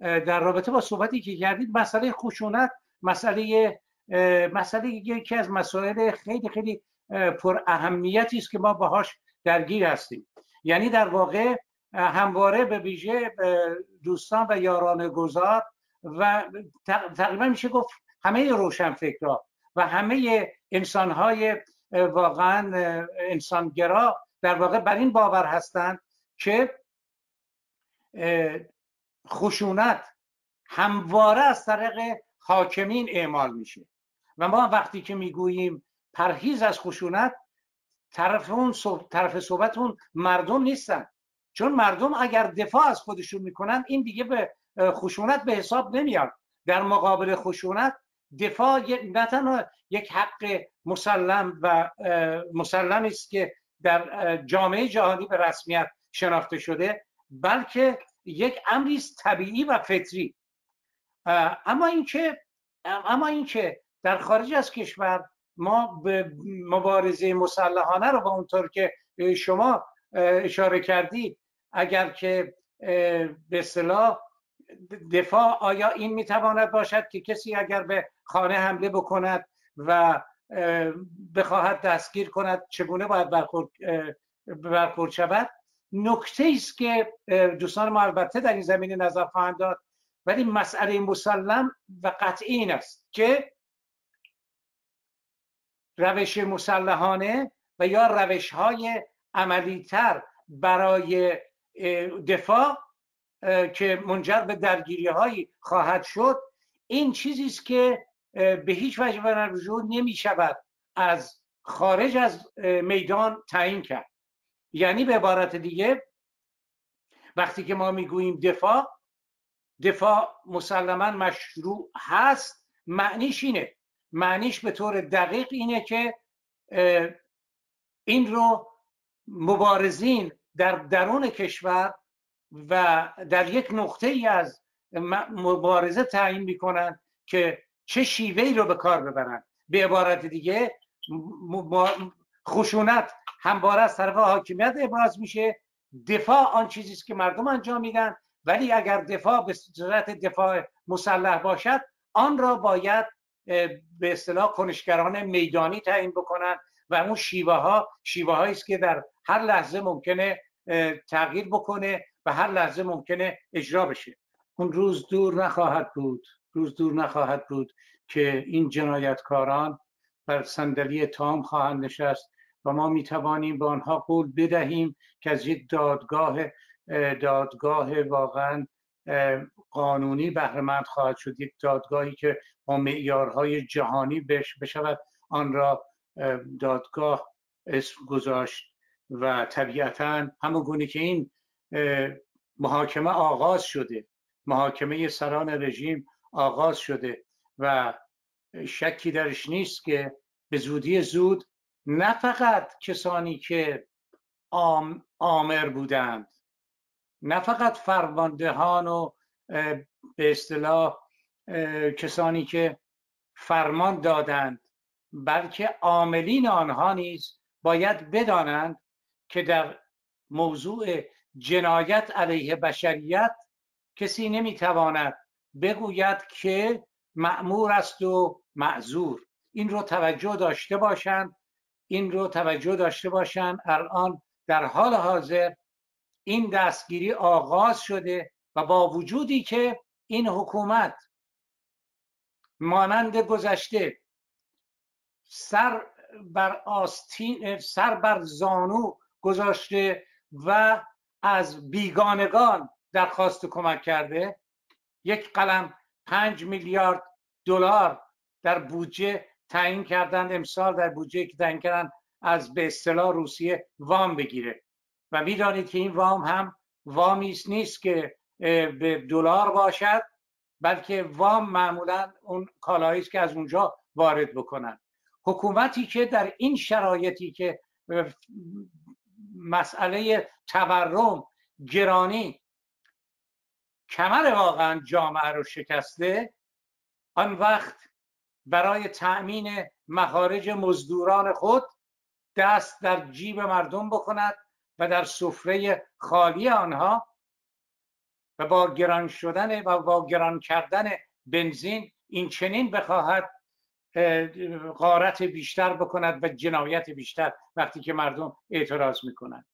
در رابطه با صحبتی که کردید مسئله خشونت مسئله مسئله یکی از مسائل خیلی خیلی پر اهمیتی است که ما باهاش درگیر هستیم. یعنی در واقع همواره به ویژه دوستان و یاران گذار و تقریبا میشه گفت همه روشنفکرها و همه انسانهای واقعا انسانگرا در واقع بر این باور هستند که خشونت همواره از طریق حاکمین اعمال میشه. و ما وقتی که می‌گوییم پرهیز از خشونت طرف اون طرف صحبتون مردم نیستن. چون مردم اگر دفاع از خودشون می‌کنن این دیگه به خشونت به حساب نمیاد. در مقابل خشونت دفاع نه تنها یک حق مسلم و مسلمی است که در جامعه جهانی به رسمیت شناخته شده بلکه یک امری طبیعی و فطری. اما اینکه اما اینکه در خارج از کشور ما به مبارزه مسلحانه رو با اونطور که شما اشاره کردید اگر که به اصطلاح دفاع آیا این می‌تواند باشد که کسی اگر به خانه حمله بکند و بخواهد دستگیر کند چگونه باید برخورد برخورد شود؟ نکته است که دوستان ما البته در این زمینه نظر خواهند داد ولی مسئله مسلم و قطعی این است که روش مسلحانه و یا روش های عملیتر برای دفاع که منجر به درگیری هایی خواهد شد این چیزی است که به هیچ وجه و وجود نمی شود از خارج از میدان تعیین کرد. یعنی به عبارت دیگه وقتی که ما می‌گوییم دفاع دفاع مسلما مشروع هست معنیش اینه. معنیش به طور دقیق اینه که این رو مبارزین در درون کشور و در یک نقطه ای از مبارزه تعیین می‌کنن که چه شیوهی رو به کار ببرن. به عبارت دیگه خشونت همواره از طرف حاکمیت ابراز میشه دفاع آن چیزی است که مردم انجام میدن. ولی اگر دفاع به صورت دفاع مسلح باشد آن را باید به اصطلاح کنشگران میدانی تعیین بکنن و اون شیوه ها شیوه است که در هر لحظه ممکنه تغییر بکنه و هر لحظه ممکنه اجرا بشه. اون روز دور نخواهد بود روز دور نخواهد بود که این جنایتکاران بر صندلی تام خواهند نشست و ما می توانیم به آنها قول بدهیم که از یک دادگاه دادگاه واقعا قانونی بهرهمند خواهد شد. یک دادگاهی که با معیارهای جهانی بشود آن را دادگاه اسم گذاشت و طبیعتا همون گونه که این محاکمه آغاز شده محاکمه سران رژیم آغاز شده و شکی درش نیست که به زودی زود نه فقط کسانی که آمر بودند نه فقط فرماندهان و به اصطلاح کسانی که فرمان دادند بلکه عاملین آنها نیز باید بدانند که در موضوع جنایت علیه بشریت کسی نمی‌تواند بگوید که معمور است و معذور. این رو توجه داشته باشند این رو توجه داشته باشند الان در حال حاضر این دستگیری آغاز شده و با وجودی که این حکومت مانند گذشته سر بر آستین سر بر زانو گذاشته و از بیگانگان درخواست کمک کرده یک قلم پنج میلیارد دلار در بودجه تعیین کردند امسال در بودجه که تعیین کردن از به اصطلاح روسیه وام بگیره. و می‌دانید که این وام هم وامی نیست که به دلار باشد بلکه وام معمولا اون کالایی است که از اونجا وارد بکنن. حکومتی که در این شرایطی که مسئله تورم گرانی کمر واقعا جامعه رو شکسته آن وقت برای تأمین مخارج مزدوران خود دست در جیب مردم بکند و در سفره خالی آنها و با گران شدن و با گران کردن بنزین این چنین بخواهد غارت بیشتر بکند و جنایت بیشتر وقتی که مردم اعتراض می‌کنند.